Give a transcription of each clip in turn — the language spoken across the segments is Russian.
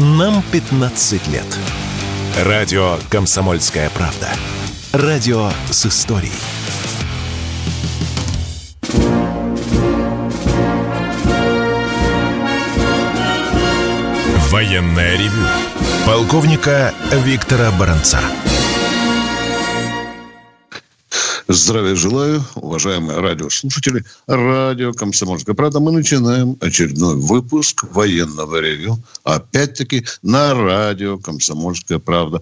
Нам 15 лет. Радио «Комсомольская правда». Радио с историей. Военное ревю полковника Виктора Баранца. Здравия желаю, уважаемые радиослушатели. Радио «Комсомольская правда». Мы начинаем очередной выпуск военного ревю. Опять-таки на радио «Комсомольская правда».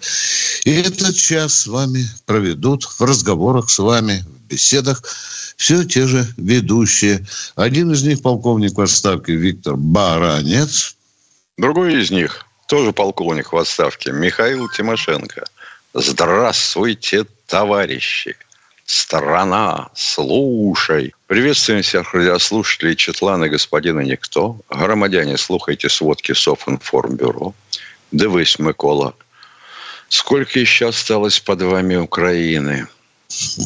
И этот час с вами проведут в разговорах с вами, в беседах все те же ведущие. Один из них полковник в отставке Виктор Баранец. Другой из них тоже полковник в отставке, Михаил Тимошенко. Здравствуйте, товарищи! Страна, слушай! Приветствуем всех радиослушателей Четлана господина Никто. Громадяне, слухайте сводки Софинформбюро. Дивись, Микола. Сколько еще осталось под вами Украины?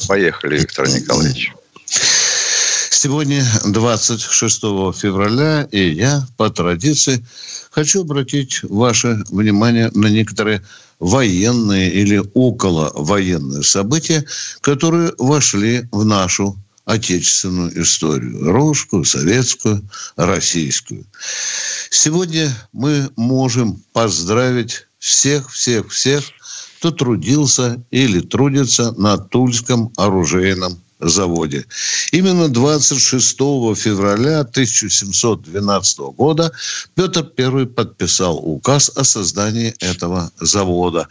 Поехали, Виктор Николаевич. Сегодня 26 февраля, и я, по традиции, хочу обратить ваше внимание на некоторые военные или около военные события, которые вошли в нашу отечественную историю. Русскую, советскую, российскую. Сегодня мы можем поздравить всех, всех, всех, кто трудился или трудится на Тульском оружейном заводе. Именно 26 февраля 1712 года Петр I подписал указ о создании этого завода.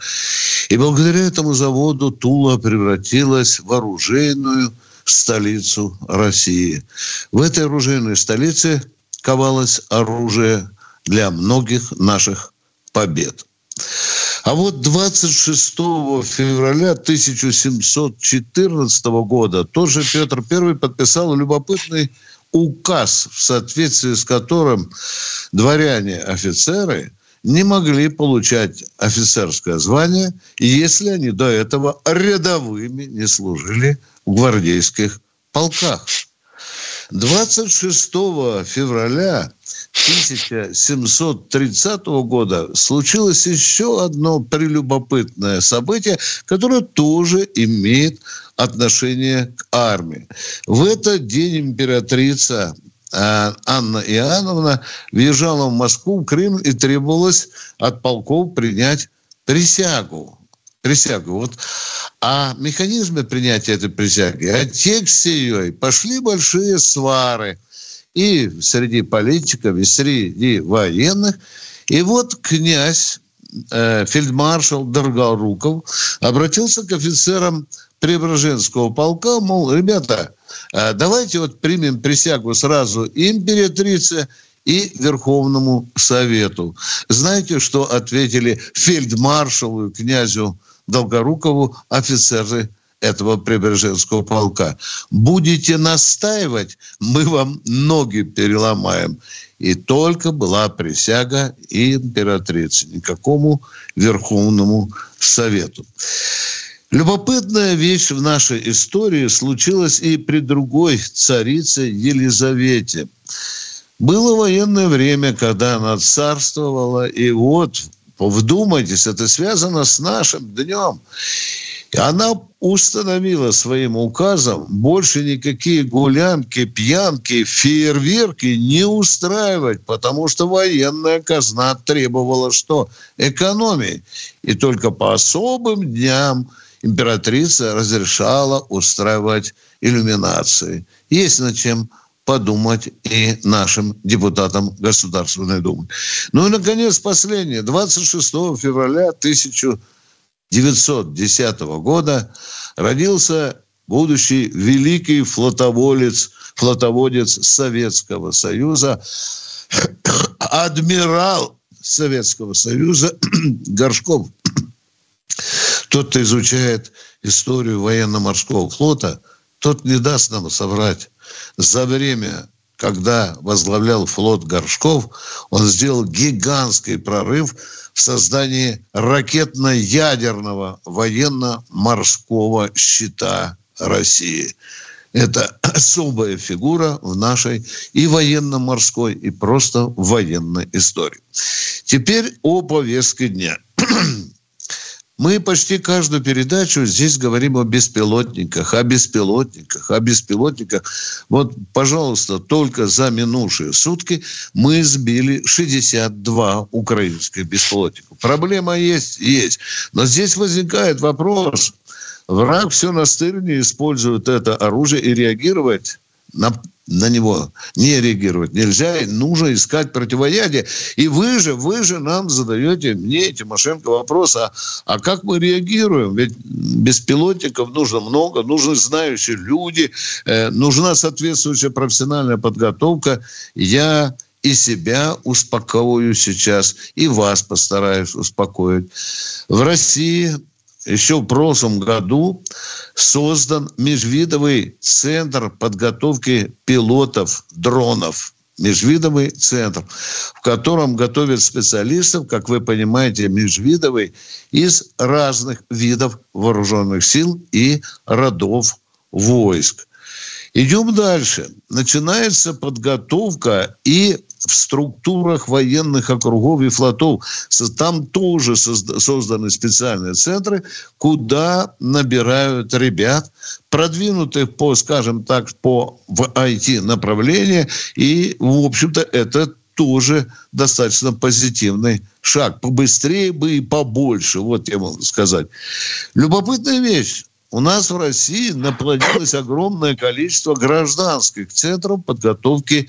И благодаря этому заводу Тула превратилась в оружейную столицу России. В этой оружейной столице ковалось оружие для многих наших побед. А вот 26 февраля 1714 года тоже Петр I подписал любопытный указ, в соответствии с которым дворяне-офицеры не могли получать офицерское звание, если они до этого рядовыми не служили в гвардейских полках. 26 февраля 1730 года случилось еще одно прелюбопытное событие, которое тоже имеет отношение к армии. В этот день императрица а, Анна Иоанновна въезжала в Москву, в Крым и требовалось от полков принять присягу. Присягу. Вот. А механизмы принятия этой присяги, о тексте ее пошли большие свары – и среди политиков, и среди военных. И вот князь, э, фельдмаршал Дорогоруков обратился к офицерам Преображенского полка, мол, ребята, э, давайте вот примем присягу сразу императрице и Верховному Совету. Знаете, что ответили фельдмаршалу и князю Долгорукову офицеры этого Преображенского полка. Будете настаивать, мы вам ноги переломаем. И только была присяга императрицы, никакому Верховному Совету. Любопытная вещь в нашей истории случилась и при другой царице Елизавете. Было военное время, когда она царствовала, и вот, вдумайтесь, это связано с нашим днем. Она установила своим указом больше никакие гулянки, пьянки, фейерверки не устраивать, потому что военная казна требовала что? Экономии. И только по особым дням императрица разрешала устраивать иллюминации. Есть над чем подумать и нашим депутатам Государственной Думы. Ну и, наконец, последнее. 26 февраля 1000 1910 года родился будущий великий флотоводец, флотоводец Советского Союза, адмирал Советского Союза Горшков. Тот, кто изучает историю военно-морского флота, тот не даст нам соврать. За время когда возглавлял флот Горшков, он сделал гигантский прорыв создании ракетно-ядерного военно-морского щита России. Это особая фигура в нашей и военно-морской, и просто военной истории. Теперь о повестке дня. Мы почти каждую передачу здесь говорим о беспилотниках, о беспилотниках, о беспилотниках. Вот, пожалуйста, только за минувшие сутки мы сбили 62 украинских беспилотника. Проблема есть? Есть. Но здесь возникает вопрос. Враг все настырнее использует это оружие и реагировать на на него не реагировать нельзя, нужно искать противоядие. И вы же, вы же нам задаете, мне, Тимошенко, вопрос, а, а как мы реагируем? Ведь беспилотников нужно много, нужны знающие люди, э, нужна соответствующая профессиональная подготовка. Я и себя успокою сейчас, и вас постараюсь успокоить. В России еще в прошлом году создан межвидовый центр подготовки пилотов дронов. Межвидовый центр, в котором готовят специалистов, как вы понимаете, межвидовый из разных видов вооруженных сил и родов войск. Идем дальше. Начинается подготовка и в структурах военных округов и флотов. Там тоже созданы специальные центры, куда набирают ребят, продвинутых по, скажем так, по в IT-направлении. И, в общем-то, это тоже достаточно позитивный шаг. Побыстрее бы и побольше, вот я могу сказать. Любопытная вещь у нас в России наплодилось огромное количество гражданских центров подготовки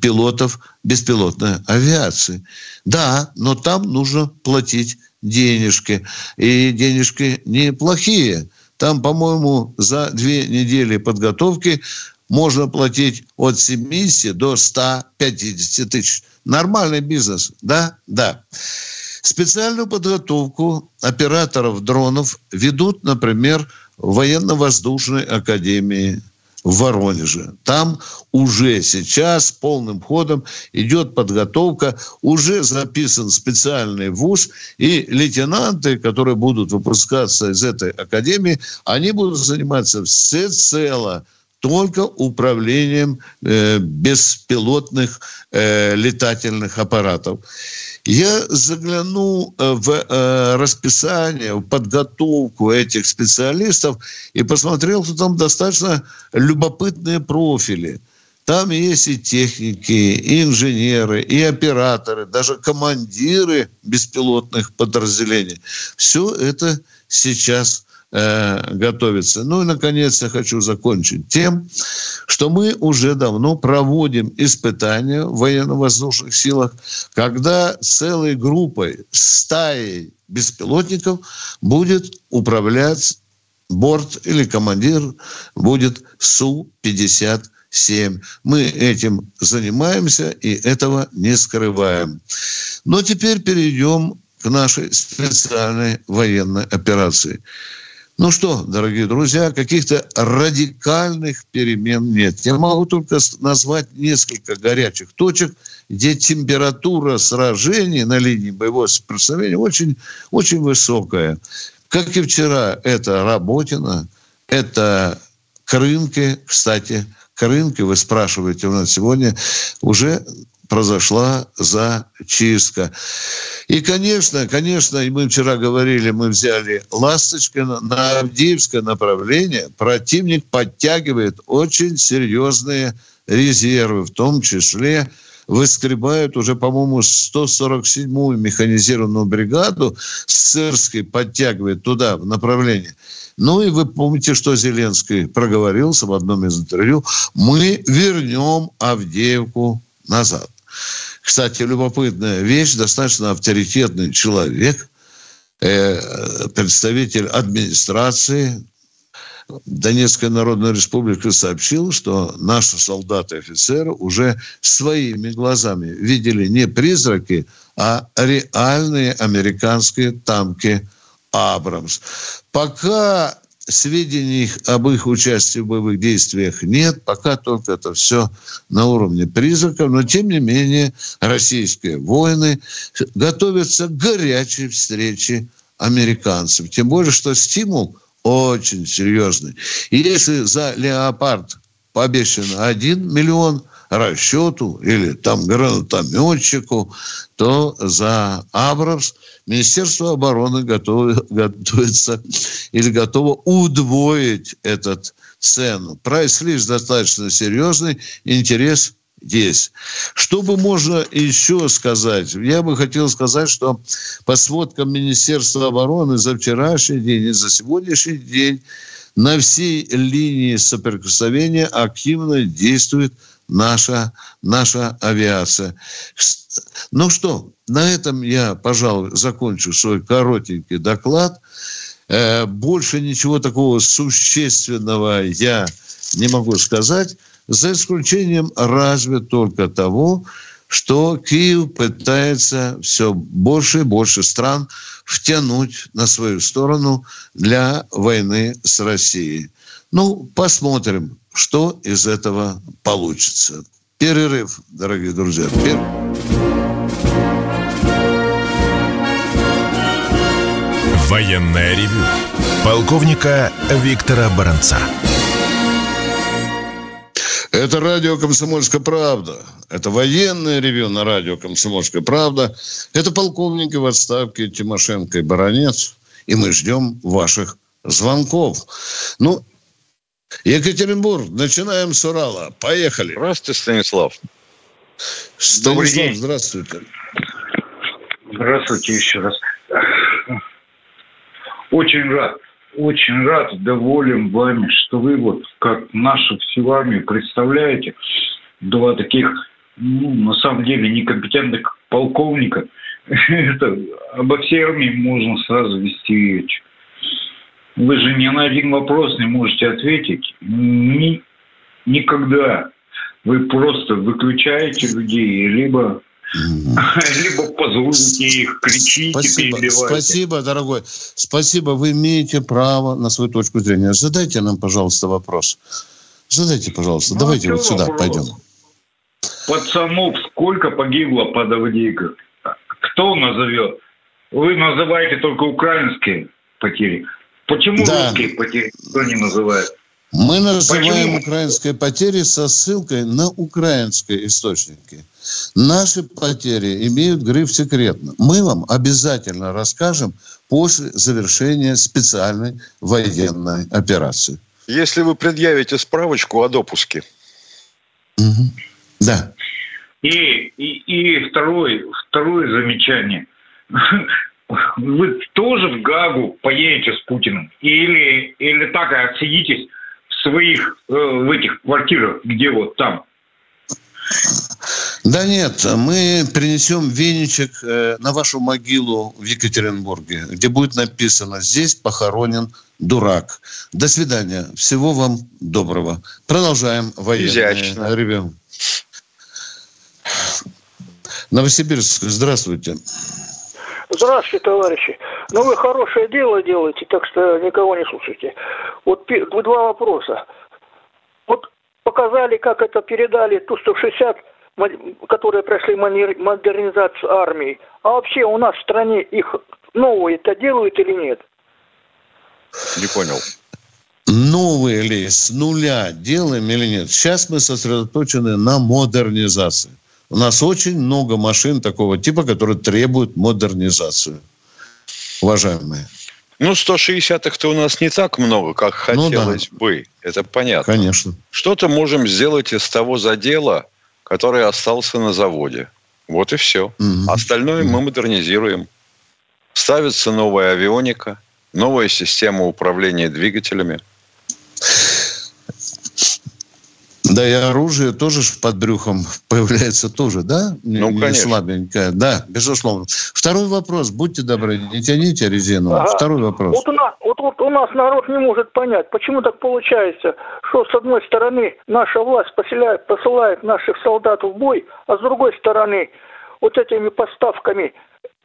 пилотов беспилотной авиации. Да, но там нужно платить денежки. И денежки неплохие. Там, по-моему, за две недели подготовки можно платить от 70 до 150 тысяч. Нормальный бизнес, да? Да. Специальную подготовку операторов дронов ведут, например, в военно-воздушной академии в Воронеже. Там уже сейчас полным ходом идет подготовка, уже записан специальный вуз, и лейтенанты, которые будут выпускаться из этой академии, они будут заниматься всецело только управлением э, беспилотных э, летательных аппаратов. Я заглянул э, в э, расписание, в подготовку этих специалистов и посмотрел, что там достаточно любопытные профили. Там есть и техники, и инженеры, и операторы, даже командиры беспилотных подразделений. Все это сейчас э, готовится. Ну и, наконец, я хочу закончить тем, что мы уже давно проводим испытания в военно-воздушных силах, когда целой группой, стаей беспилотников будет управлять борт или командир будет Су-57. Мы этим занимаемся и этого не скрываем. Но теперь перейдем к нашей специальной военной операции. Ну что, дорогие друзья, каких-то радикальных перемен нет. Я могу только назвать несколько горячих точек, где температура сражений на линии боевого соприкосновения очень, очень высокая. Как и вчера, это Работина, это Крынки, кстати, Крынки, вы спрашиваете у нас сегодня, уже произошла зачистка. И, конечно, конечно, и мы вчера говорили, мы взяли «Ласточка» на Авдеевское направление. Противник подтягивает очень серьезные резервы, в том числе выскребают уже, по-моему, 147-ю механизированную бригаду Сырской подтягивает туда, в направление. Ну и вы помните, что Зеленский проговорился в одном из интервью. Мы вернем Авдеевку назад. Кстати, любопытная вещь, достаточно авторитетный человек, э, представитель администрации Донецкой Народной Республики сообщил, что наши солдаты и офицеры уже своими глазами видели не призраки, а реальные американские танки «Абрамс». Пока сведений об их участии в боевых действиях нет, пока только это все на уровне призраков, но тем не менее российские воины готовятся к горячей встрече американцев. Тем более, что стимул очень серьезный. И если за «Леопард» пообещано 1 миллион расчету или там гранатометчику, то за «Абрамс» Министерство обороны готово, готовится или готово удвоить этот цену. Прайс-лист достаточно серьезный, интерес есть. Что бы можно еще сказать? Я бы хотел сказать, что по сводкам Министерства обороны за вчерашний день и за сегодняшний день на всей линии соприкосновения активно действует наша, наша авиация. Ну что, на этом я, пожалуй, закончу свой коротенький доклад. Э, больше ничего такого существенного я не могу сказать, за исключением разве только того, что Киев пытается все больше и больше стран втянуть на свою сторону для войны с Россией. Ну, посмотрим, что из этого получится. Перерыв, дорогие друзья. Перерыв. Военная ревю. Полковника Виктора Баранца. Это радио «Комсомольская правда». Это военное ревю на радио «Комсомольская правда». Это полковники в отставке Тимошенко и Баранец. И мы ждем ваших звонков. Ну, Екатеринбург, начинаем с Урала. Поехали. Здравствуйте, Станислав. Станислав, Добрый день. здравствуйте. Здравствуйте еще раз. Очень рад, очень рад, доволен вами, что вы вот как нашу всю армию представляете. Два таких, ну, на самом деле, некомпетентных полковника. Это обо всей армии можно сразу вести речь. Вы же ни на один вопрос не можете ответить. Ни, никогда. Вы просто выключаете людей, либо либо позволите их, кричите, спасибо, Спасибо, дорогой. Спасибо. Вы имеете право на свою точку зрения. Задайте нам, пожалуйста, вопрос. Задайте, пожалуйста. Ну, Давайте вот сюда вопрос? пойдем. Пацанов сколько погибло под Авдеевкой? Кто назовет? Вы называете только украинские потери. Почему да. русские потери кто не называет? Мы называем Почему? украинские потери со ссылкой на украинские источники. Наши потери имеют гриф секретно. Мы вам обязательно расскажем после завершения специальной военной операции. Если вы предъявите справочку о допуске. Угу. Да. И, и, и второе, второе замечание. Вы тоже в Гагу поедете с Путиным? Или, или так и отсидитесь в своих, э, в этих квартирах, где вот там? Да нет, мы принесем веничек э, на вашу могилу в Екатеринбурге, где будет написано «Здесь похоронен дурак». До свидания. Всего вам доброго. Продолжаем военное ревю. Новосибирск, здравствуйте. Здравствуйте, товарищи. Ну, вы хорошее дело делаете, так что никого не слушайте. Вот два вопроса. Вот показали, как это передали Ту-160 которые прошли модернизацию армии. А вообще у нас в стране их новые-то делают или нет? Не понял. Новые ли, с нуля делаем или нет? Сейчас мы сосредоточены на модернизации. У нас очень много машин такого типа, которые требуют модернизацию. Уважаемые. Ну, 160-х-то у нас не так много, как хотелось ну, да. бы. Это понятно. Конечно. Что-то можем сделать из того задела, который остался на заводе. Вот и все. Угу. Остальное угу. мы модернизируем. Ставится новая авионика, новая система управления двигателями. Да и оружие тоже под брюхом появляется тоже, да? Ну, не конечно. Слабенькое. Да, безусловно. Второй вопрос. Будьте добры, не тяните резину. Ага. Второй вопрос. Вот у, нас, вот, вот у нас народ не может понять, почему так получается, что с одной стороны наша власть поселяет, посылает наших солдат в бой, а с другой стороны вот этими поставками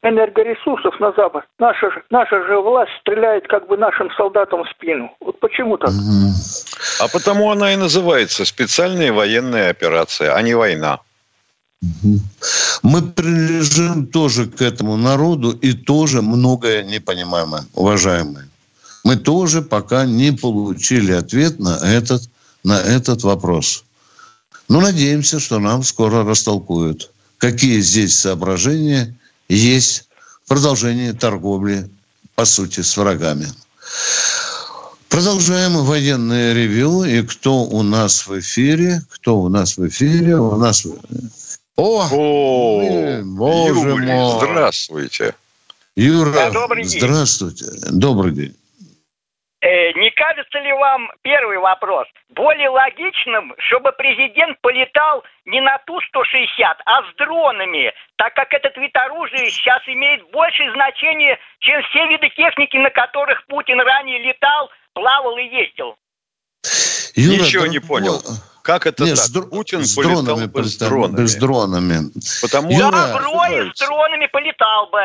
энергоресурсов на Запад, наша, наша же власть стреляет как бы нашим солдатам в спину. Вот почему так? А потому она и называется специальная военная операция, а не война. Мы принадлежим тоже к этому народу и тоже многое не понимаем, уважаемые. Мы тоже пока не получили ответ на этот, на этот вопрос. Но надеемся, что нам скоро растолкуют, какие здесь соображения есть в продолжении торговли, по сути, с врагами. Продолжаем военное ревю. И кто у нас в эфире? Кто у нас в эфире? У нас... О! О боже Юрий, мой! Здравствуйте! Юра, да, добрый день. здравствуйте. Добрый день. Кажется ли вам, первый вопрос, более логичным, чтобы президент полетал не на Ту-160, а с дронами, так как этот вид оружия сейчас имеет большее значение, чем все виды техники, на которых Путин ранее летал, плавал и ездил? Юра, Ничего не понял. Как это Нет, так? С, Путин с дронами бы с дронами. С дронами. Потому Юра, да, вроде с дронами полетал бы.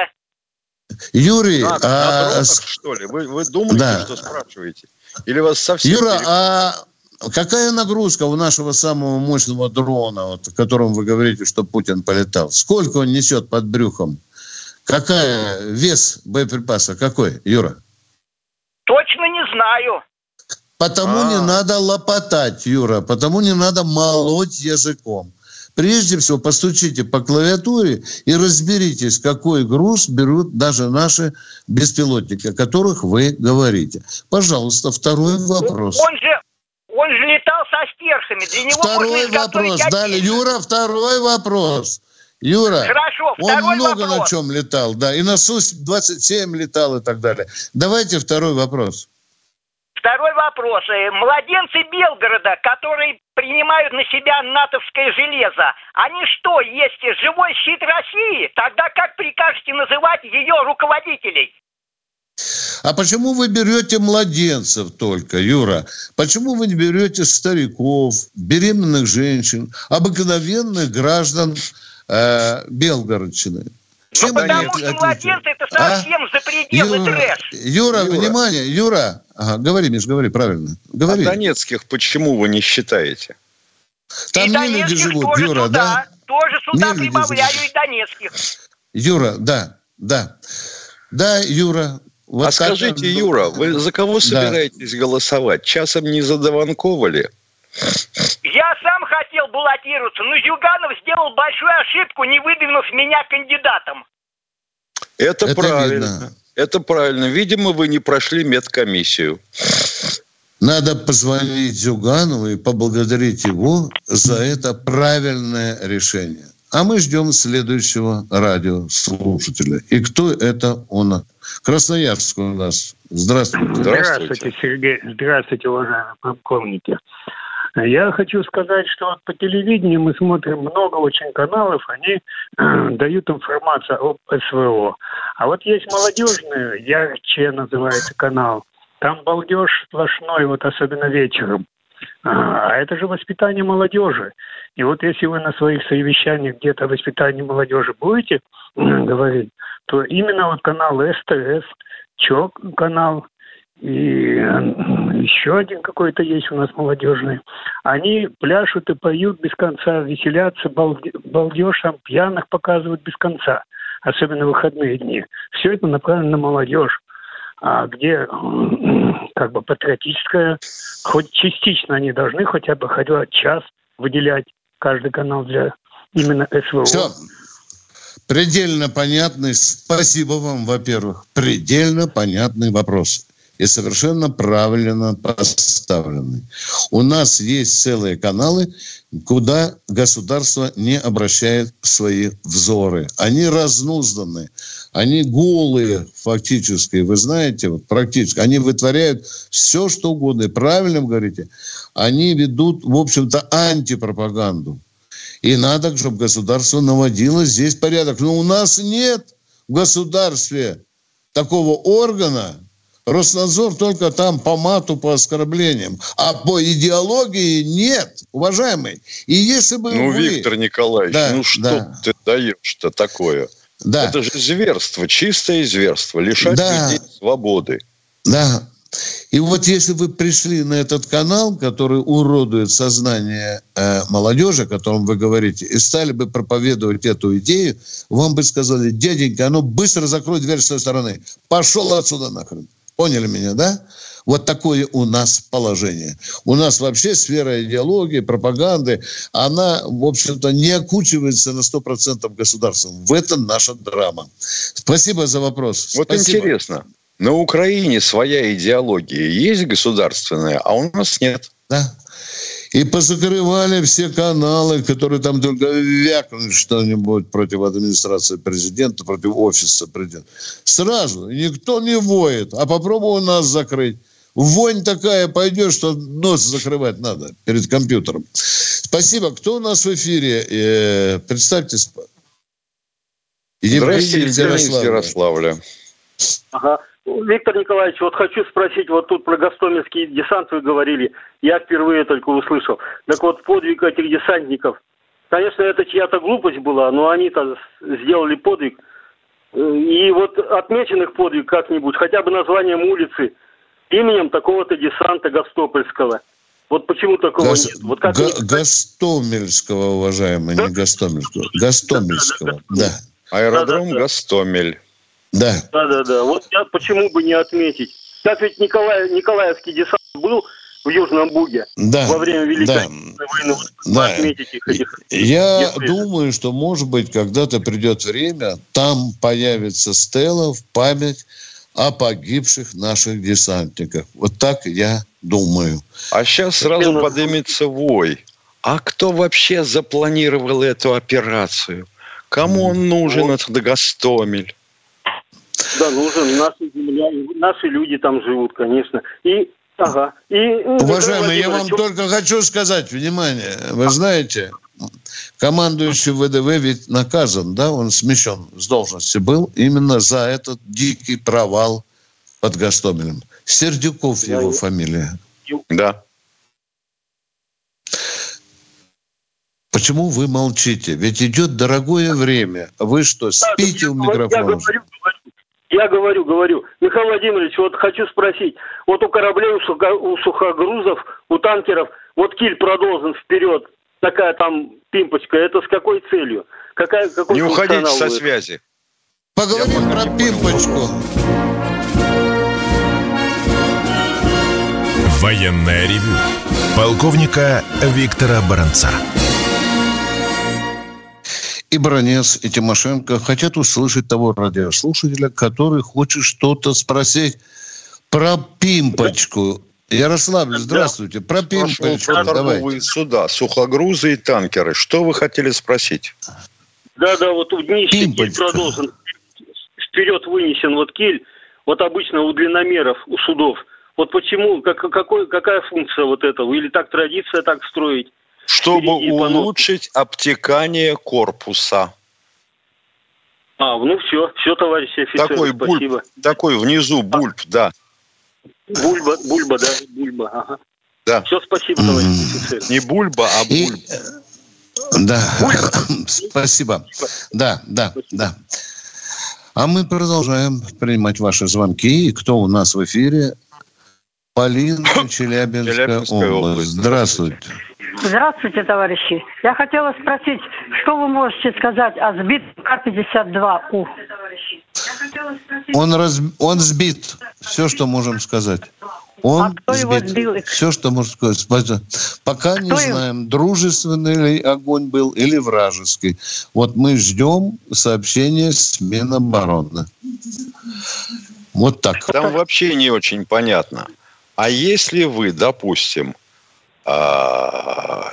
Юрий, а, а, дронах, что ли? Вы, вы думаете, да. что спрашиваете? Или вас совсем... Юра, перек... а какая нагрузка у нашего самого мощного дрона, вот, о котором вы говорите, что Путин полетал? Сколько он несет под брюхом? Какая вес боеприпаса? Какой, Юра? Точно не знаю. Потому А-а-а. не а. надо лопотать, Юра, потому не надо молоть языком. Прежде всего, постучите по клавиатуре и разберитесь, какой груз берут даже наши беспилотники, о которых вы говорите. Пожалуйста, второй вопрос. Он же, он же летал со стерхами. Для него второй вопрос. Далее, Юра, второй вопрос. Юра, Хорошо, он много вопрос. на чем летал, да, и на Су-27 летал и так далее. Давайте второй вопрос. Второй вопрос. Э, младенцы Белгорода, которые принимают на себя натовское железо, они что, есть живой щит России? Тогда как прикажете называть ее руководителей? А почему вы берете младенцев только, Юра? Почему вы не берете стариков, беременных женщин, обыкновенных граждан э, Белгородчины? Ну, потому что младенцы это а? совсем а? за пределы Юра, трэш. Юра, Юра, внимание, Юра. Ага, говори, Миш, говори правильно. Говори. А донецких почему вы не считаете? Там и не люди живут, тоже Юра, сюда, да? Тоже сюда не прибавляю и донецких. Юра, да, да. Да, Юра, вот а скажите, Юра, вы за кого собираетесь да. голосовать? Часом не за Дованкова ли? Я сам хотел баллотироваться, но Зюганов сделал большую ошибку, не выдвинув меня кандидатом. Это, Это правильно. Видно. Это правильно. Видимо, вы не прошли медкомиссию. Надо позвонить Зюганову и поблагодарить его за это правильное решение. А мы ждем следующего радиослушателя. И кто это он? Красноярск у нас. Здравствуйте. Здравствуйте, Здравствуйте Сергей. Здравствуйте, уважаемые полковники. Я хочу сказать, что вот по телевидению мы смотрим много очень каналов, они э, дают информацию об СВО. А вот есть молодежный, Ярче называется канал. Там балдеж сплошной, вот особенно вечером. А, а это же воспитание молодежи. И вот если вы на своих совещаниях где-то о воспитании молодежи будете говорить, то именно вот канал СТС, ЧОК канал, и еще один какой-то есть у нас молодежный. Они пляшут и поют без конца, веселятся, балдеж там пьяных показывают без конца, особенно в выходные дни. Все это направлено на молодежь, а где как бы патриотическое, хоть частично они должны хотя бы хотя час выделять каждый канал для именно СВО. Все. Предельно понятный. Спасибо вам, во-первых. Предельно понятный вопрос и совершенно правильно поставлены. У нас есть целые каналы, куда государство не обращает свои взоры. Они разнузданы, они голые фактически, вы знаете, вот практически. Они вытворяют все, что угодно. И правильно вы говорите, они ведут, в общем-то, антипропаганду. И надо, чтобы государство наводило здесь порядок. Но у нас нет в государстве такого органа, Роснадзор только там по мату, по оскорблениям. А по идеологии нет, уважаемый. И если бы Ну, вы... Виктор Николаевич, да, ну что да. ты даешь-то такое? Да. Это же зверство, чистое зверство, лишать да. людей свободы. Да. И вот если вы пришли на этот канал, который уродует сознание э, молодежи, о котором вы говорите, и стали бы проповедовать эту идею, вам бы сказали, дяденька, а ну быстро закрой дверь с той стороны. Пошел отсюда нахрен. Поняли меня, да? Вот такое у нас положение. У нас вообще сфера идеологии, пропаганды, она, в общем-то, не окучивается на 100% государством. В этом наша драма. Спасибо за вопрос. Вот Спасибо. интересно. На Украине своя идеология есть государственная, а у нас нет. Да. И позакрывали все каналы, которые там только вякнут что-нибудь против администрации президента, против офиса президента. Сразу. Никто не воет. А попробуй нас закрыть. Вонь такая пойдет, что нос закрывать надо перед компьютером. Спасибо. Кто у нас в эфире? Э, представьтесь. Здравствуйте, Евгений из Ярославля. Ага. Виктор Николаевич, вот хочу спросить, вот тут про Гастомельский десант вы говорили, я впервые только услышал. Так вот, подвиг этих десантников, конечно, это чья-то глупость была, но они-то сделали подвиг. И вот отмечен их подвиг как-нибудь, хотя бы названием улицы, именем такого-то десанта Гастопольского. Вот почему такого Гас... нет? Вот как Га- Гастомельского, уважаемый, да? не Гастомельского. Гастомельского, да. да. Аэродром да, да, да. Гастомель. Да. Да, да, да. Вот я почему бы не отметить. Как ведь Николай, Николаевский десант был в Южном Буге да, во время Великой да, войны. Да. Отметить их, этих, Я этих думаю, что, может быть, когда-то придет время, там появится стела в память о погибших наших десантниках. Вот так я думаю. А сейчас сразу поднимется вой. А кто вообще запланировал эту операцию? Кому он нужен, вот. этот Гастомель? Да, нужен. Наши земля, наши люди там живут, конечно. И Ага. И, Уважаемый, я вам только хочу сказать, внимание, вы знаете, командующий ВДВ ведь наказан, да, он смещен с должности был именно за этот дикий провал под Гастомелем. Сердюков да, его фамилия. Да. Почему вы молчите? Ведь идет дорогое время. Вы что, спите да, у микрофона? Я говорю, я говорю, говорю. Михаил Владимирович, вот хочу спросить. Вот у кораблей, у сухогрузов, у танкеров, вот киль продолжен вперед. Такая там пимпочка. Это с какой целью? Какая, какой Не уходите со будет? связи. Поговорим про пимпочку. Военная ревю. Полковника Виктора Баранца и Бронец, и Тимошенко хотят услышать того радиослушателя, который хочет что-то спросить про пимпочку. Ярослав, здравствуйте. Про пимпочку. Про торговые суда, сухогрузы и танкеры. Что вы хотели спросить? Да, да, вот у днища киль продолжен. Вперед вынесен вот киль. Вот обычно у длинномеров, у судов. Вот почему, как, какой, какая функция вот этого? Или так традиция так строить? Чтобы улучшить обтекание корпуса. А, ну все, все, товарищи офицеры, такой спасибо. Бульб, такой внизу бульб, а. да. Бульба, бульба, да, бульба, ага. Да. Все, спасибо, товарищи офицеры. Не бульба, а бульба. И... Да, спасибо. Да, да, да. А мы продолжаем принимать ваши звонки. И кто у нас в эфире? Полина, Челябинская, Челябинская область. область. Здравствуйте. Здравствуйте, товарищи. Я хотела спросить, что вы можете сказать о сбитом К-52У? Он, раз... он сбит. Все, что можем сказать. Он а кто сбит. Его сбил? Все, что можно сказать. Пока кто не его? знаем, дружественный ли огонь был или вражеский. Вот мы ждем сообщения с Минобороны. Вот так. Там вообще не очень понятно. А если вы, допустим,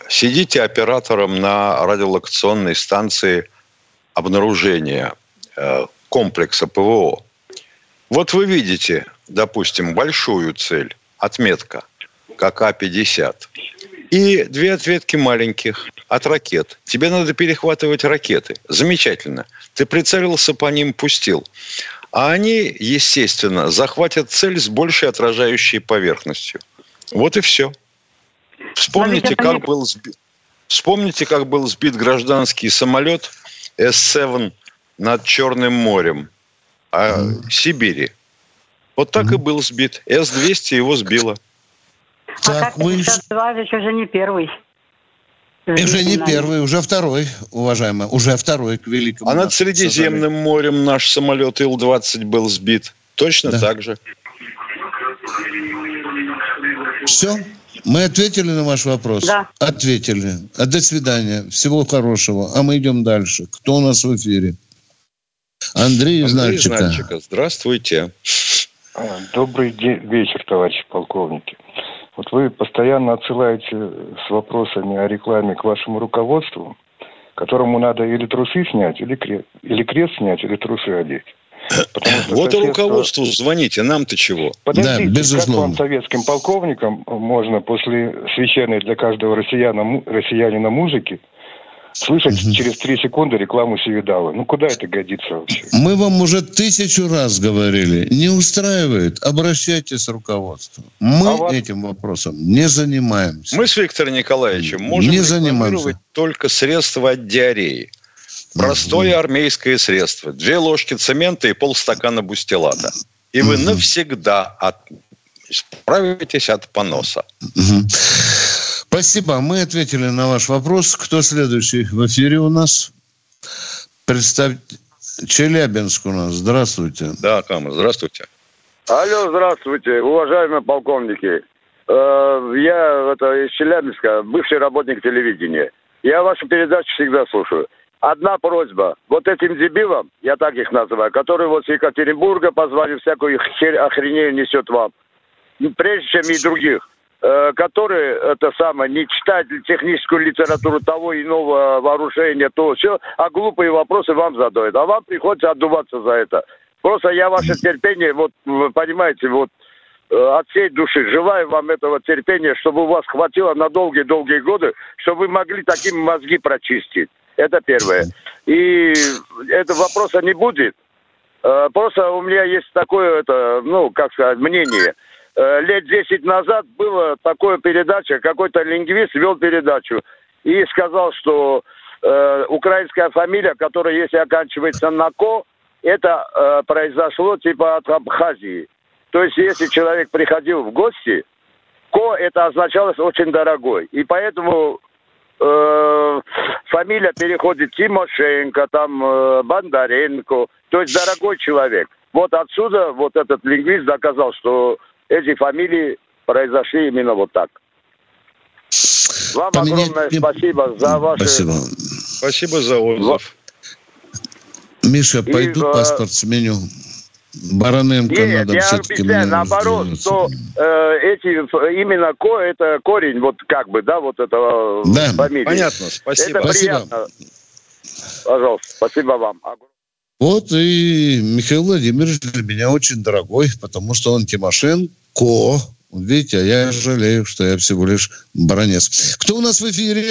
сидите оператором на радиолокационной станции обнаружения э, комплекса ПВО. Вот вы видите, допустим, большую цель, отметка, как А-50, и две ответки маленьких от ракет. Тебе надо перехватывать ракеты. Замечательно. Ты прицелился по ним, пустил. А они, естественно, захватят цель с большей отражающей поверхностью. Вот и все. Вспомните, как был сбит. Вспомните, как был сбит гражданский самолет С-7 над Черным морем, а mm. Сибири. Вот так mm. и был сбит. С-200 его сбило. А так, вы... ведь уже не первый. Уже не первый, уже второй, уважаемый, уже второй к великому. А над Средиземным морем наш самолет Ил-20 был сбит. Точно да. так же. Все? Мы ответили на ваш вопрос? Да. Ответили. А до свидания. Всего хорошего. А мы идем дальше. Кто у нас в эфире? Андрей из Андрей. Нальчика. Здравствуйте. А, Добрый день, вечер, товарищи полковники. Вот вы постоянно отсылаете с вопросами о рекламе к вашему руководству, которому надо или трусы снять, или крест, или крест снять, или трусы одеть. Вот и руководству звоните, нам-то чего? Подождите, Да, как безусловно. вам, советским полковникам, можно после священной для каждого россияна, му- россиянина музыки слышать через три секунды рекламу Севидала? Ну, куда это годится вообще? Мы вам уже тысячу раз говорили. Не устраивает? Обращайтесь с руководством. Мы А вот- этим вопросом не занимаемся. Мы с Виктором Николаевичем можем Не занимаемся. только средства от диареи. Простое армейское средство. Две ложки цемента и полстакана бустелата. И вы навсегда от... справитесь от поноса. Спасибо. Мы ответили на ваш вопрос. Кто следующий в эфире у нас? Представь... Челябинск у нас. Здравствуйте. Да, Кама, здравствуйте. Алло, здравствуйте, уважаемые полковники. Э, Я это, из Челябинска, бывший работник телевидения. Я вашу передачу всегда слушаю. Одна просьба. Вот этим дебилам, я так их называю, которые вот с Екатеринбурга позвали, всякую херь, охренею несет вам. Ну, Прежде чем и других, э, которые, это самое, не читают техническую литературу того иного вооружения, то все, а глупые вопросы вам задают. А вам приходится отдуваться за это. Просто я ваше терпение, вот, вы понимаете, вот, э, от всей души желаю вам этого терпения, чтобы у вас хватило на долгие-долгие годы, чтобы вы могли таким мозги прочистить. Это первое. И этого вопроса не будет. Э, Просто у меня есть такое, это, ну, как сказать, мнение. Э, Лет 10 назад была такая передача, какой-то лингвист вел передачу и сказал, что э, украинская фамилия, которая, если оканчивается на «ко», это э, произошло типа от Абхазии. То есть, если человек приходил в гости, «ко» это означалось очень дорогой. И поэтому э, фамилия переходит Тимошенко, там э, Бондаренко, то есть дорогой человек. Вот отсюда вот этот лингвист доказал, что эти фамилии произошли именно вот так. Вам Поменять огромное спасибо за ваше... Спасибо. Спасибо за отзыв. Миша, И, пойду э, паспорт сменю. Бароненко Нет, надо я все-таки объясняю, мне наоборот, сделать. что э, эти именно ко это корень, вот как бы, да, вот этого Да. фамилии. Понятно, спасибо. Это Спасибо. приятно. Пожалуйста, спасибо вам. Вот и Михаил Владимирович для меня очень дорогой, потому что он Тимошенко. Видите, а я жалею, что я всего лишь баронец. Кто у нас в эфире?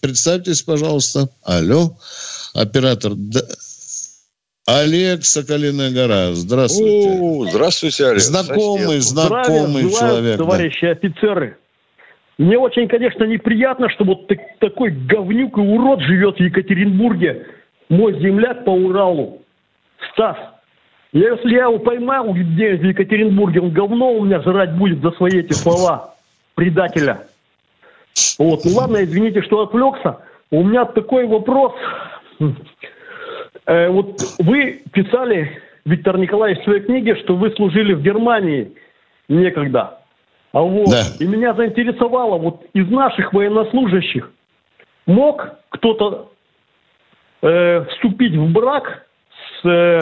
Представьтесь, пожалуйста. Алло, оператор. Да. Олег Соколиная гора. Здравствуйте. О, здравствуйте, Олег. Знакомый, Сосед. знакомый Здравия человек. желаю, да. товарищи офицеры. Мне очень, конечно, неприятно, что вот так- такой говнюк и урод живет в Екатеринбурге. Мой земляк по Уралу. Стас. Если я его поймал где в Екатеринбурге, он говно у меня жрать будет за свои эти слова предателя. Вот, ну ладно, извините, что отвлекся. У меня такой вопрос. Э, вот вы писали, Виктор Николаевич, в своей книге, что вы служили в Германии некогда. А вот, Да. и меня заинтересовало, вот из наших военнослужащих мог кто-то э, вступить в брак с э,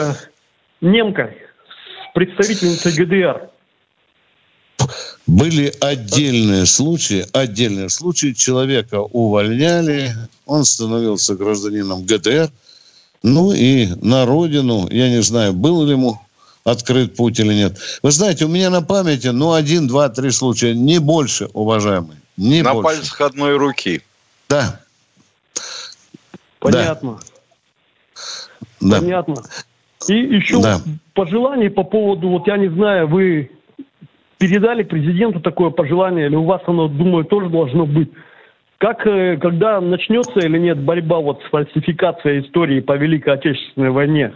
немкой, с представительницей ГДР? Были отдельные случаи, отдельные случаи. Человека увольняли, он становился гражданином ГДР. Ну и на родину, я не знаю, был ли ему открыт путь или нет. Вы знаете, у меня на памяти, ну, один, два, три случая, не больше, уважаемые. Не На больше. пальцах одной руки. Да, Понятно. да. Понятно. И еще Да. пожелание по поводу, вот я не знаю, вы передали президенту такое пожелание, или у вас оно, думаю, тоже должно быть. Как, э, когда начнется или нет борьба вот с фальсификацией истории по Великой Отечественной войне?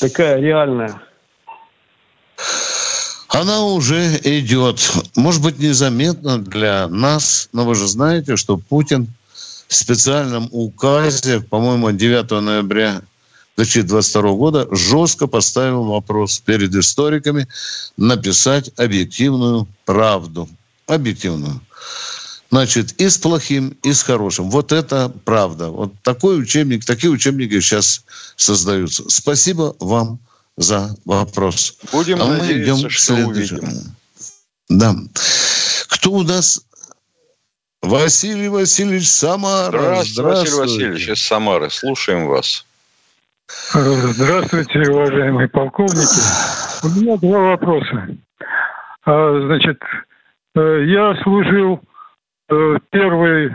Такая реальная. Она уже идет. Может быть, незаметно для нас, но вы же знаете, что Путин в специальном указе, по-моему, 9 ноября 2022 года жестко поставил вопрос перед историками написать объективную правду. Объективную. Значит, и с плохим, и с хорошим. Вот это правда. Вот такой учебник, такие учебники сейчас создаются. Спасибо вам за вопрос. Будем а мы надеяться, идем что следующему. увидим. Да. Кто у нас? Василий Васильевич Самара. Здравствуйте, Василий Васильевич из Самары. Слушаем вас. Здравствуйте, уважаемые полковники. У меня два вопроса. А, Значит, э, я служил первой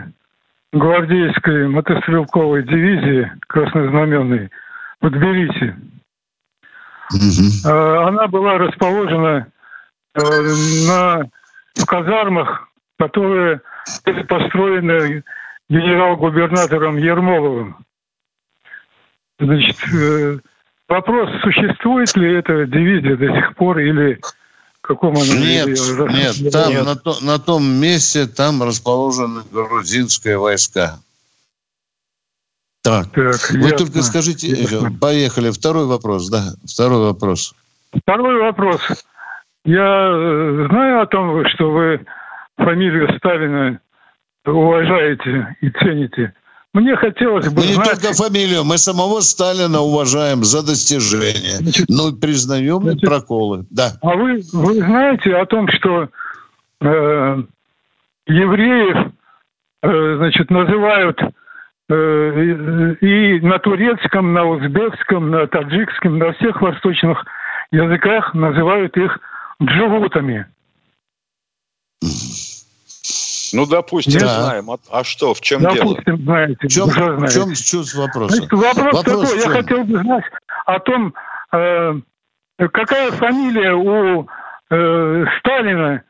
гвардейской мотострелковой дивизии краснознаменной в Тбилиси. А, Она была расположена э, на, в казармах, которые были построены генерал-губернатором Ермоловым. Значит, э, вопрос, существует ли эта дивизия до сих пор или каком она Нет, нет, там На, то- на том месте там расположены грузинские войска. Так, вы ясно, только скажите, ясно. поехали, второй вопрос, да, второй вопрос. Второй вопрос. Я э, знаю о том, что вы фамилию Сталина уважаете и цените. Мне хотелось бы Мы не знать... только фамилию, мы самого Сталина уважаем за достижения. Но признаем и проколы. Да. А вы, вы знаете о том, что э, евреев, э, значит, называют э, и и на турецком, на узбекском, на таджикском, на всех восточных языках называют их джигутами. Ну, допустим, Да. знаем. А, а что, в чем дело? Допустим, знаете, В чем, в чем чувство вопроса? Значит, вопрос, Вопрос такой, в я чем? хотел бы знать о том, э, какая фамилия у э, Сталина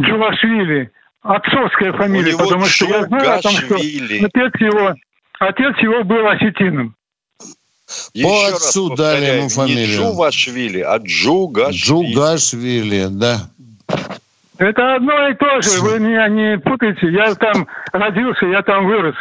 Джувашвили, отцовская фамилия, него потому что я знаю о том, что отец его, отец его был осетином. Еще По раз отцу повторяю, дали ему Не фамилию. Джувашвили, а Джугашвили. Джугашвили, да. Это одно и то же, вы меня не путайте, я там родился, я там вырос.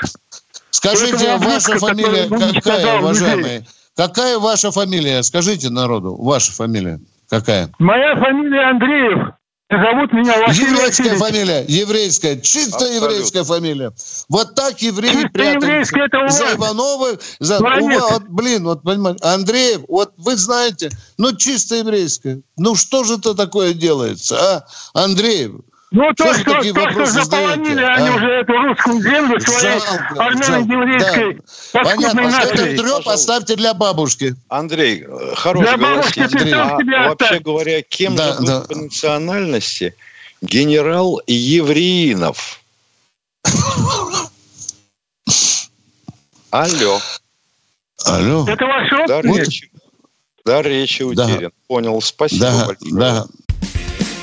Скажите, Это ваша ублюдка, фамилия какая, людей. уважаемые? Какая ваша фамилия? Скажите народу, ваша фамилия какая? Моя фамилия Андреев, зовут меня Василий Еврейская Васильевич. фамилия, еврейская, чисто Абсолютно. еврейская фамилия. Вот так евреи Чисто прятались еврейская, это у за. Ивановы, за. Ува- вот, блин, вот понимаете, Андреев, вот вы знаете, ну чисто еврейская. Ну что же это такое делается, а, Андреев? Ну, то, Что же что, то, что заполонили задаете, они а? уже эту русскую землю своей армяно-еврейской жалко. паскудной Понятно, нацией. треп оставьте для бабушки. Андрей, хороший Для бабушки сам А вообще оставь. говоря, кем Да, же да. по национальности генерал Евриинов? Алло. Алло. Это ваш Да, родственник? речи, да, речи Да. утерян. Понял, спасибо Да, большое. да.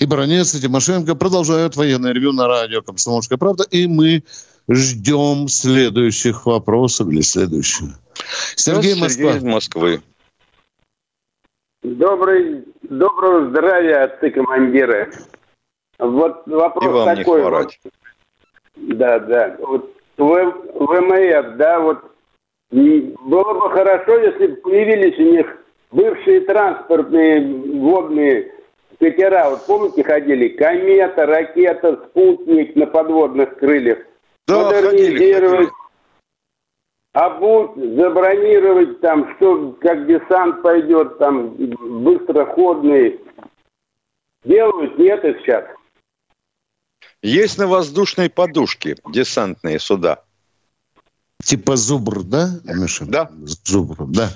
И Баранец, и Тимошенко продолжают военное ревю на радио «Комсомольская правда». И мы ждем следующих вопросов или следующего. Сергей Сергей Москва. из Москвы. Добрый, доброго здравия, отцы командиры. Вот вопрос И вам не такой. хворать. вот. Да, да. Вот В- ВМФ, да, вот было бы хорошо, если бы появились у них бывшие транспортные водные катера. Вот помните, ходили? Комета, ракета, спутник на подводных крыльях. Да, ходили, Модернизировать, обуть, забронировать там, что как десант пойдет, там быстроходный. Делают, нет их сейчас. Есть на воздушной подушке десантные суда. Типа Зубр, да, Миша? Да. Зубр, да.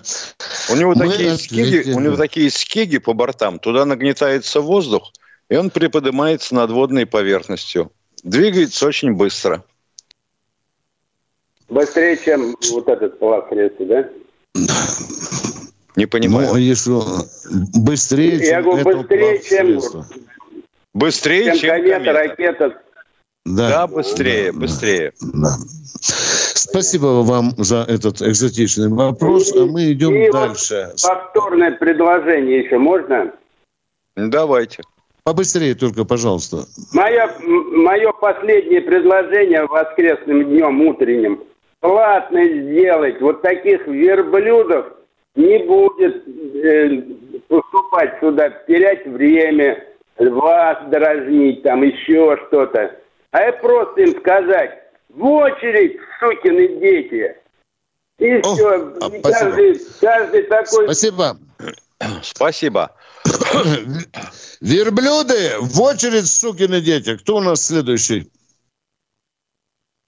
У него Мы такие скиги, ответили. у него такие скиги по бортам. Туда нагнетается воздух, и он приподнимается над водной поверхностью. Двигается очень быстро. Быстрее, чем вот этот по воскресенье, да? Не понимаю. Ну, если быстрее, Я чем говорю, быстрее, чем, быстрее, чем, чем комета, ракета. Да. да, быстрее, быстрее. Да. Спасибо вам за этот экзотичный вопрос, а мы идем и дальше. Вот повторное предложение еще можно? Давайте. Побыстрее только, пожалуйста. Мое, мое последнее предложение воскресным днем утренним. Платно сделать. Вот таких верблюдов не будет э, поступать сюда, терять время, вас дразнить, там еще что-то. А я просто им сказать, в очередь, сукины дети. И О, все. А, каждый, каждый такой... Спасибо. Спасибо. Верблюды в очередь, сукины дети. Кто у нас следующий?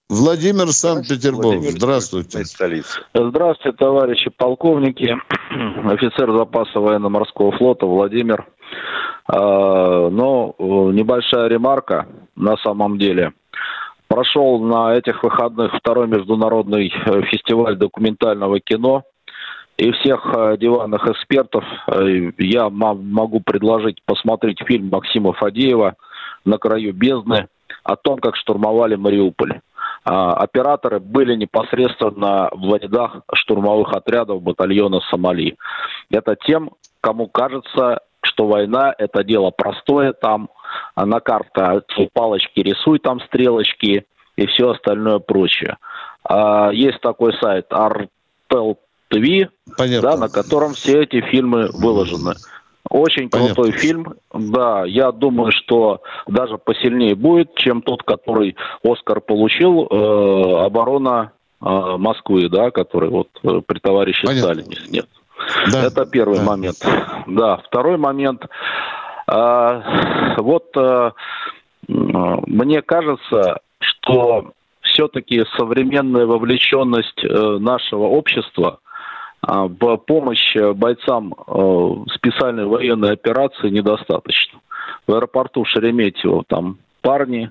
Владимир Санкт-Петербург. Здравствуйте. Здравствуйте, товарищи полковники, офицер запаса военно-морского флота Владимир. А, но э, небольшая ремарка на самом деле. Прошел на этих выходных второй международный э, фестиваль документального кино. И всех э, диванных экспертов я могу предложить посмотреть фильм Максима Фадеева «На краю бездны» о том, как штурмовали Мариуполь. А, операторы были непосредственно в рядах штурмовых отрядов батальона Сомали. Это тем, кому кажется, что война – это дело простое, там на карте палочки рисуй, там стрелочки и все остальное прочее. А, есть такой сайт Artel TV, да, на котором все эти фильмы выложены. Очень Понятно. крутой фильм. Да, я думаю, что даже посильнее будет, чем тот, который Оскар получил. Э, оборона э, Москвы, да, который вот э, при товарище Понятно. Сталине. Нет. Да. Это первый да. момент. Да, второй момент. Э, вот э, мне кажется, что все-таки современная вовлеченность э, нашего общества а, в помощь бойцам э, специальной военной операции недостаточно. В аэропорту Шереметьево там парни, а,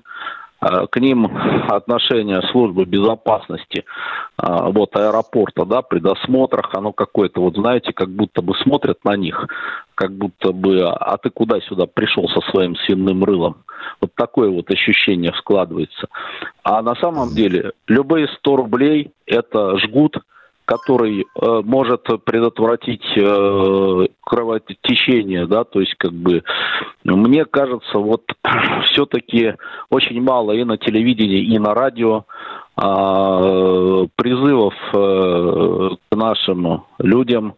к ним отношение службы безопасности а, вот аэропорта, да, при досмотрах, оно какое-то, вот знаете, как будто бы смотрят на них, как будто бы, а ты куда сюда пришел со своим свиным рылом? Вот такое вот ощущение складывается. А на самом деле любые 100 рублей – это жгут – который э, может предотвратить э, кровотечение, да, то есть как бы мне кажется, вот все-таки очень мало и на телевидении, и на радио э, призывов э, к нашим людям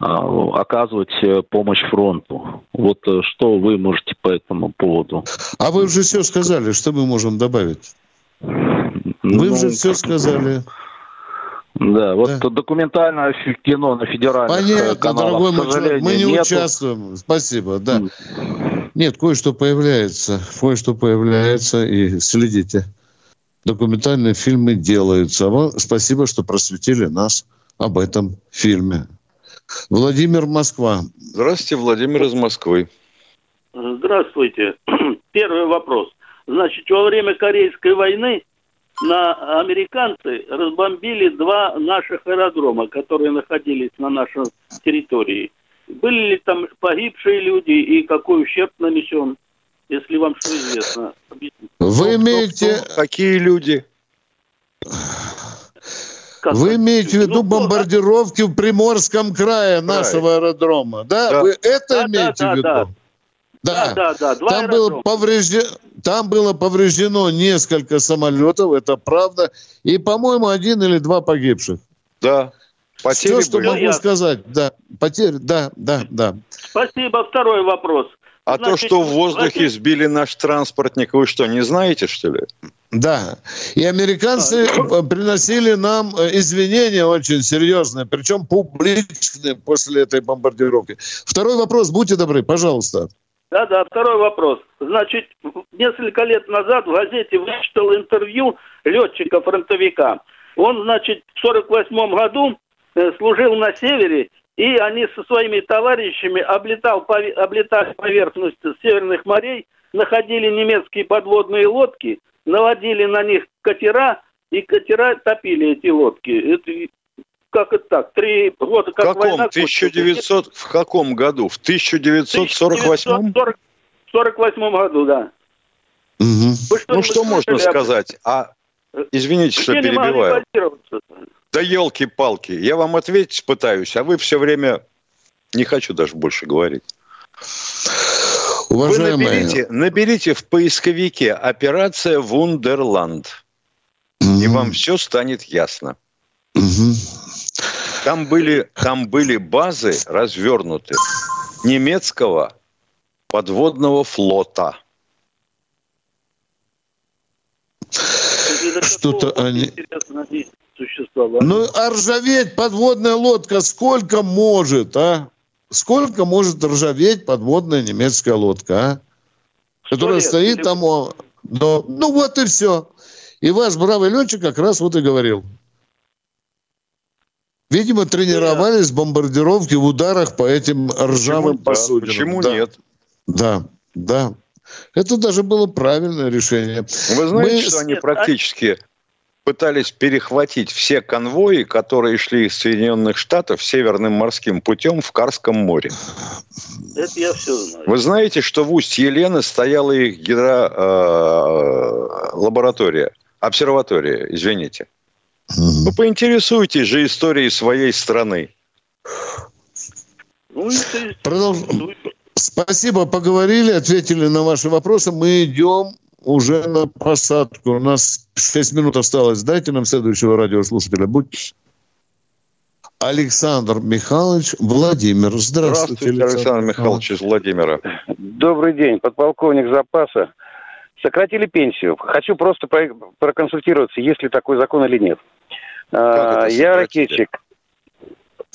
э, оказывать помощь фронту. Вот э, что вы можете по этому поводу? А вы уже все сказали, что мы можем добавить? Вы ну, уже все сказали. Да, вот да. документальное кино на федеральных э, Понятно, каналах, дорогой мы не нету. участвуем. Спасибо, да. Нет, кое-что появляется, кое-что появляется, и следите. Документальные фильмы делаются. Вам спасибо, что просветили нас об этом фильме. Владимир Москва. Здравствуйте, Владимир из Москвы. Здравствуйте. Первый вопрос. Значит, во время Корейской войны на американцы разбомбили два наших аэродрома, которые находились на нашей территории. Были ли там погибшие люди и какой ущерб нанесен, если вам что известно? Объясните. Вы имеете... Кто, кто, какие люди? Как Вы имеете в виду ну, бомбардировки в Приморском крае нашего аэродрома, да? да. Вы это да, имеете да, в виду? Да, да. Да, да, да. Два там, было повреждено, там было повреждено несколько самолетов, это правда. И, по-моему, один или два погибших. Да. Потери Все, что были. могу сказать. Да, потери, да, да, да. Спасибо. Второй вопрос. А Значит, то, что в воздухе Владимир... сбили наш транспортник, вы что, не знаете, что ли? Да. И американцы а, приносили нам э, извинения очень серьезные, причем публичные после этой бомбардировки. Второй вопрос, будьте добры, пожалуйста. Да, да, второй вопрос. Значит, несколько лет назад в газете вычитал интервью летчика-фронтовика. Он, значит, в 48 году э, служил на севере, и они со своими товарищами облетал, облетали поверхность северных морей, находили немецкие подводные лодки, наводили на них катера, и катера топили эти лодки. Это как это так, три года, В как каком? война 1900, в каком году? В 1948? В 48 году, да. Вы Ну, что можно об- сказать? А, извините, что Где могли перебиваю. Да елки-палки, я вам ответить пытаюсь, а вы все время... Не хочу даже больше говорить. Вы Уважаемые, наберите, наберите в поисковике «Операция Вундерланд», и вам все станет ясно. Там были, там были базы развернуты немецкого подводного флота. что-то они... Существовали. Ну, а ржаветь подводная лодка сколько может, а? Сколько может ржаветь подводная немецкая лодка, а? Которая лет, стоит или- там... но- ну, вот и все. И ваш бравый летчик как раз вот и говорил. Видимо, тренировались в бомбардировке, в ударах по этим ржавым да, посудинам. почему Да. нет? Да, да. Это даже было правильное решение. Вы знаете, Мы что они практически пытались перехватить все конвои, которые шли из Соединенных Штатов Северным морским путем в Карском море. Это я все знаю. Вы знаете, что в устье Елены стояла их гидролаборатория, обсерватория, извините. Вы поинтересуйтесь же историей своей страны. Ну, Продолж- Спасибо, поговорили, ответили на ваши вопросы. Мы идем уже на посадку. У нас 6 минут осталось. Дайте нам следующего радиослушателя. Будьте. Александр Михайлович Владимир. Здравствуйте, Здравствуйте, Александр Михайлович из Владимира. Добрый день, подполковник запаса. Сократили пенсию. Хочу просто про- проконсультироваться, есть ли такой закон или нет. А, я ракетчик.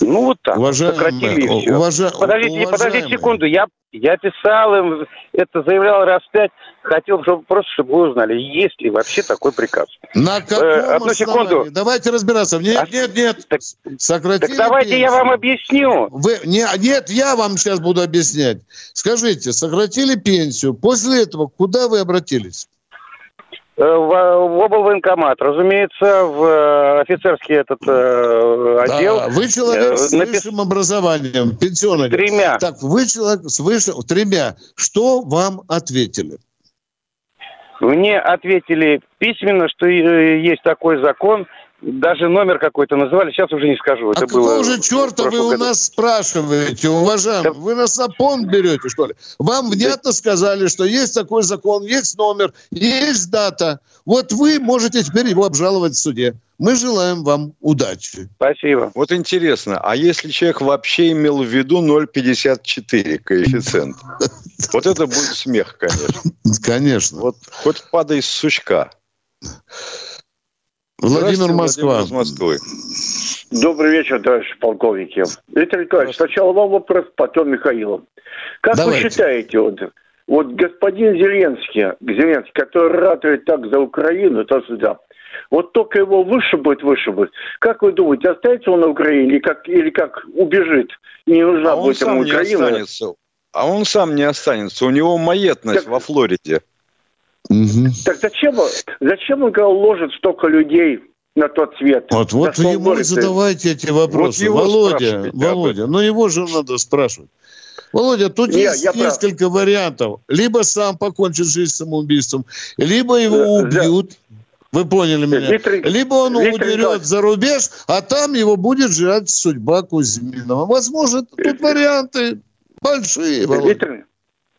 Ну вот так. Уважаемые, сократили и всё. уважа- Подождите, подождите уважаемые. секунду. Я, я писал им, это заявлял раз пять. Хотел чтобы, просто, чтобы вы узнали, есть ли вообще такой приказ. На каком Э, одну основании? секунду. Давайте разбираться. Нет, нет, нет. Сократили Так давайте я пенсию. вам объясню. Вы, не, нет, я вам сейчас буду объяснять. Скажите, сократили пенсию. После этого куда вы обратились? Э, В, в облвоенкомат, разумеется, в э, офицерский этот э, отдел. Да, вы человек Э, с напис- высшим образованием, пенсионер. Тремя. Так, вы человек с высшим... Тремя. Что вам ответили? Мне ответили письменно, что есть такой закон, даже номер какой-то называли, сейчас уже не скажу. Это а было какого же черта вы у году. нас спрашиваете, уважаемый? Вы нас на понт берете, что ли? Вам внятно сказали, что есть такой закон, есть номер, есть дата. Вот вы можете теперь его обжаловать в суде. Мы желаем вам удачи. Спасибо. Вот интересно, а если человек вообще имел в виду 0,54 коэффициент? Вот это будет смех, конечно. Конечно. Вот хоть падай с сучка. Владимир Москва. Владимир из Москвы. Добрый вечер, товарищ полковники. Виктор Николаевич, сначала вам вопрос, потом Михаилу. Как Давайте. вы считаете, вот, вот господин Зеленский, Зеленский, который ратует так за Украину, то сюда, вот только его вышибут, вышибут. Как вы думаете, останется он на Украине или как, или как убежит? Не нужна А он будет ему сам не Украина? останется. А он сам не останется. У него маетность во Флориде. Так зачем, зачем он ложит столько людей на тот свет? Вот, вот он ему борется? задавайте эти вопросы. Вот Володя, Володя, ну его же надо спрашивать. Володя, тут Не, есть я прав. несколько вариантов. Либо сам покончит жизнь самоубийством, либо его убьют. Вы поняли меня? Виктор- Либо он Виктор удерет за рубеж, а там его будет ждать судьба Кузьминова. Возможно, тут варианты большие, Володя. Виктор,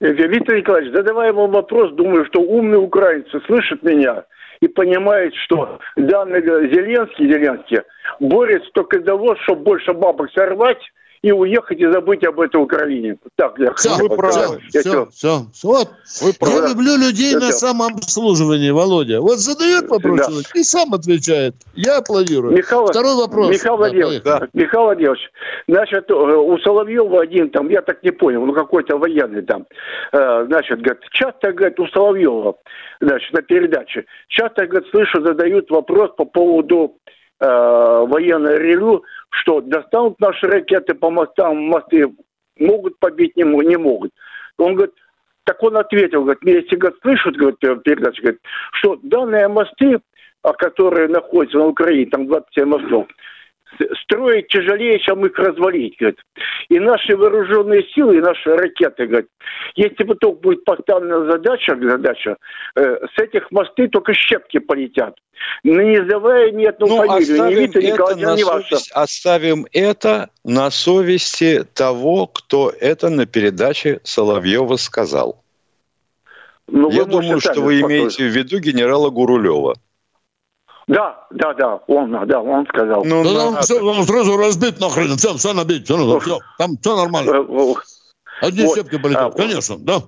Виктор Николаевич, задавая ему вопрос, думаю, что умные украинцы слышат меня и понимают, что данный Зеленский, Зеленский борется только для того, чтобы больше бабок сорвать и уехать и забыть об этой Украине. Так, я Все, хотел сказать. Я все, всё- все, Вот. Я правы. люблю людей Я на всё. самообслуживании, Володя. Вот задает вопрос Да. человек и сам отвечает. Я аплодирую. Михаил, Второй вопрос. Михаил Да, Владимирович, поехали. Михаил Владимирович, значит, э, у Соловьева один там, я так не понял, ну какой-то военный там, э, значит, говорит, часто, говорит, у Соловьева, значит, на передаче, часто, говорит, слышу, задают вопрос по поводу э, военной ревю, что достанут наши ракеты по мостам, мосты могут побить, не, не могут. Он говорит, так он ответил, говорит, если говорит, слышат, говорит, э, передачу, говорит, что данные мосты, а, которые находятся на Украине, там 27 мостов, строить тяжелее, чем их развалить, говорит. И наши вооруженные силы, и наши ракеты, говорит, если бы только будет поставлена задача, задача, э, с этих мосты только щепки полетят. Не называя ни одну ну, фамилию, ни Вита, ни ваша. Оставим это на совести того, кто это на передаче Соловьева сказал. Ну, Я думаю, что вы имеете в виду генерала Гурулева. Да, да, да, он, да, он сказал. Ну, да, там все, он сразу разбит нахрен, все, все набить, все, все, там все нормально. Одни вот. щепки полетят, а, конечно, да.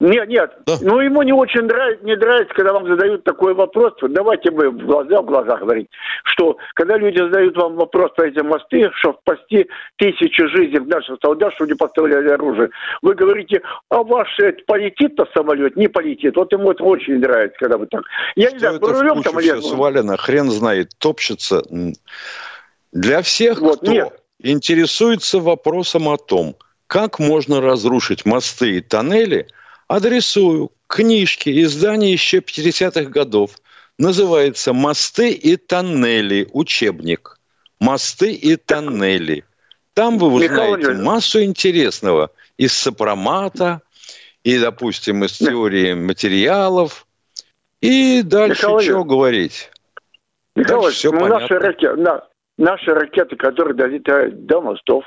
Нет, нет. Да. Ну, ему не очень нравится, не нравится, когда вам задают такой вопрос. Давайте мы в глаза в глаза говорить, что когда люди задают вам вопрос по этим мосты, что спасти тысячи жизней наших солдат, что не поставляли оружие, вы говорите, а ваш это полетит-то самолет? Не полетит. Вот ему это очень нравится, когда вы так. Я что не знаю, это рулем там все свалено, хрен знает, топчется. Для всех, вот, кто нет. интересуется вопросом о том, как можно разрушить мосты и тоннели – адресую книжки, издания еще 50-х годов. Называется «Мосты и тоннели. Учебник». «Мосты и тоннели». Там вы узнаете массу интересного из сопромата, и, допустим, из теории материалов, и дальше Михаил что говорить. Михаил все ну, наши, ракеты, на, наши ракеты, которые долетают до мостов,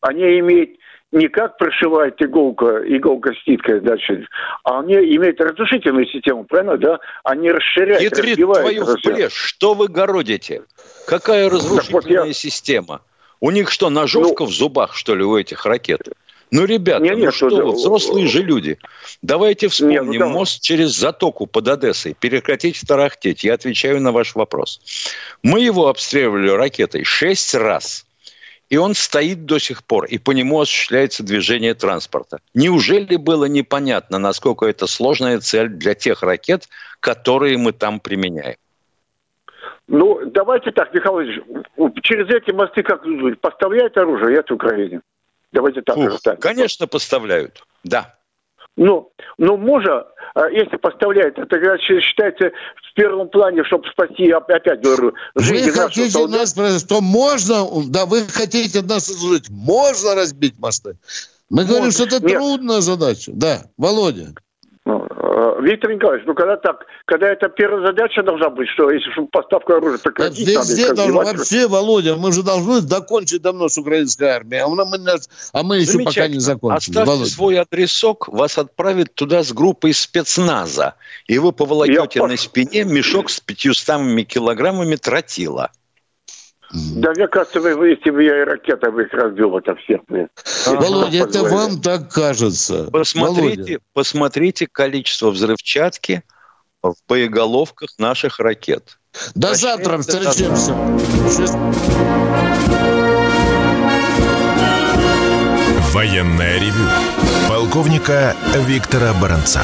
они имеют не как прошивает иголка, иголка с ниткой дальше, а они имеют разрушительную систему, правильно, да? Они расширяют, Хитрит твою в что вы городите? Какая разрушительная вот я... система? У них что, ножовка ну... в зубах, что ли, у этих ракет? Ну, ребята, не, ну что вы, взрослые же люди. Давайте вспомним не, ну, мост через затоку под Одессой. Прекратите тарахтеть. Я отвечаю на ваш вопрос. Мы его обстреливали ракетой шесть раз и он стоит до сих пор, и по нему осуществляется движение транспорта. Неужели было непонятно, насколько это сложная цель для тех ракет, которые мы там применяем? Ну, давайте так, Михаил Ильич, через эти мосты как поставляют оружие, это Украине? Давайте так. Фух, конечно, поставляют, да. Ну, но мужа, а, если поставляет, это считается в первом плане, чтобы спасти, опять говорю, жизнь Вы хотите солдат. нас, что можно, да, вы хотите нас услышать, можно разбить мосты? Мы можно. говорим, что это Нет. трудная задача. Да, Володя. Ну, Э, Виктор Николаевич, ну когда так, когда это первая задача должна быть, что если поставка оружия прекратить, Везде надо, должно, вообще, Володя, мы же должны закончить давно с украинской армией, а мы, а мы еще пока не закончили. Оставьте Володя. свой адресок, вас отправят туда с группой спецназа, и вы поволокете Я на спине мешок с 500 килограммами тротила. Да мне кажется, вы, если бы я и ракета бы их разбил, это всех. Володя, это вам так кажется. Посмотрите, Володя. посмотрите количество взрывчатки в боеголовках наших ракет. До Прощайте, завтра встречаемся. Военная ревю. Полковника Виктора Баранца.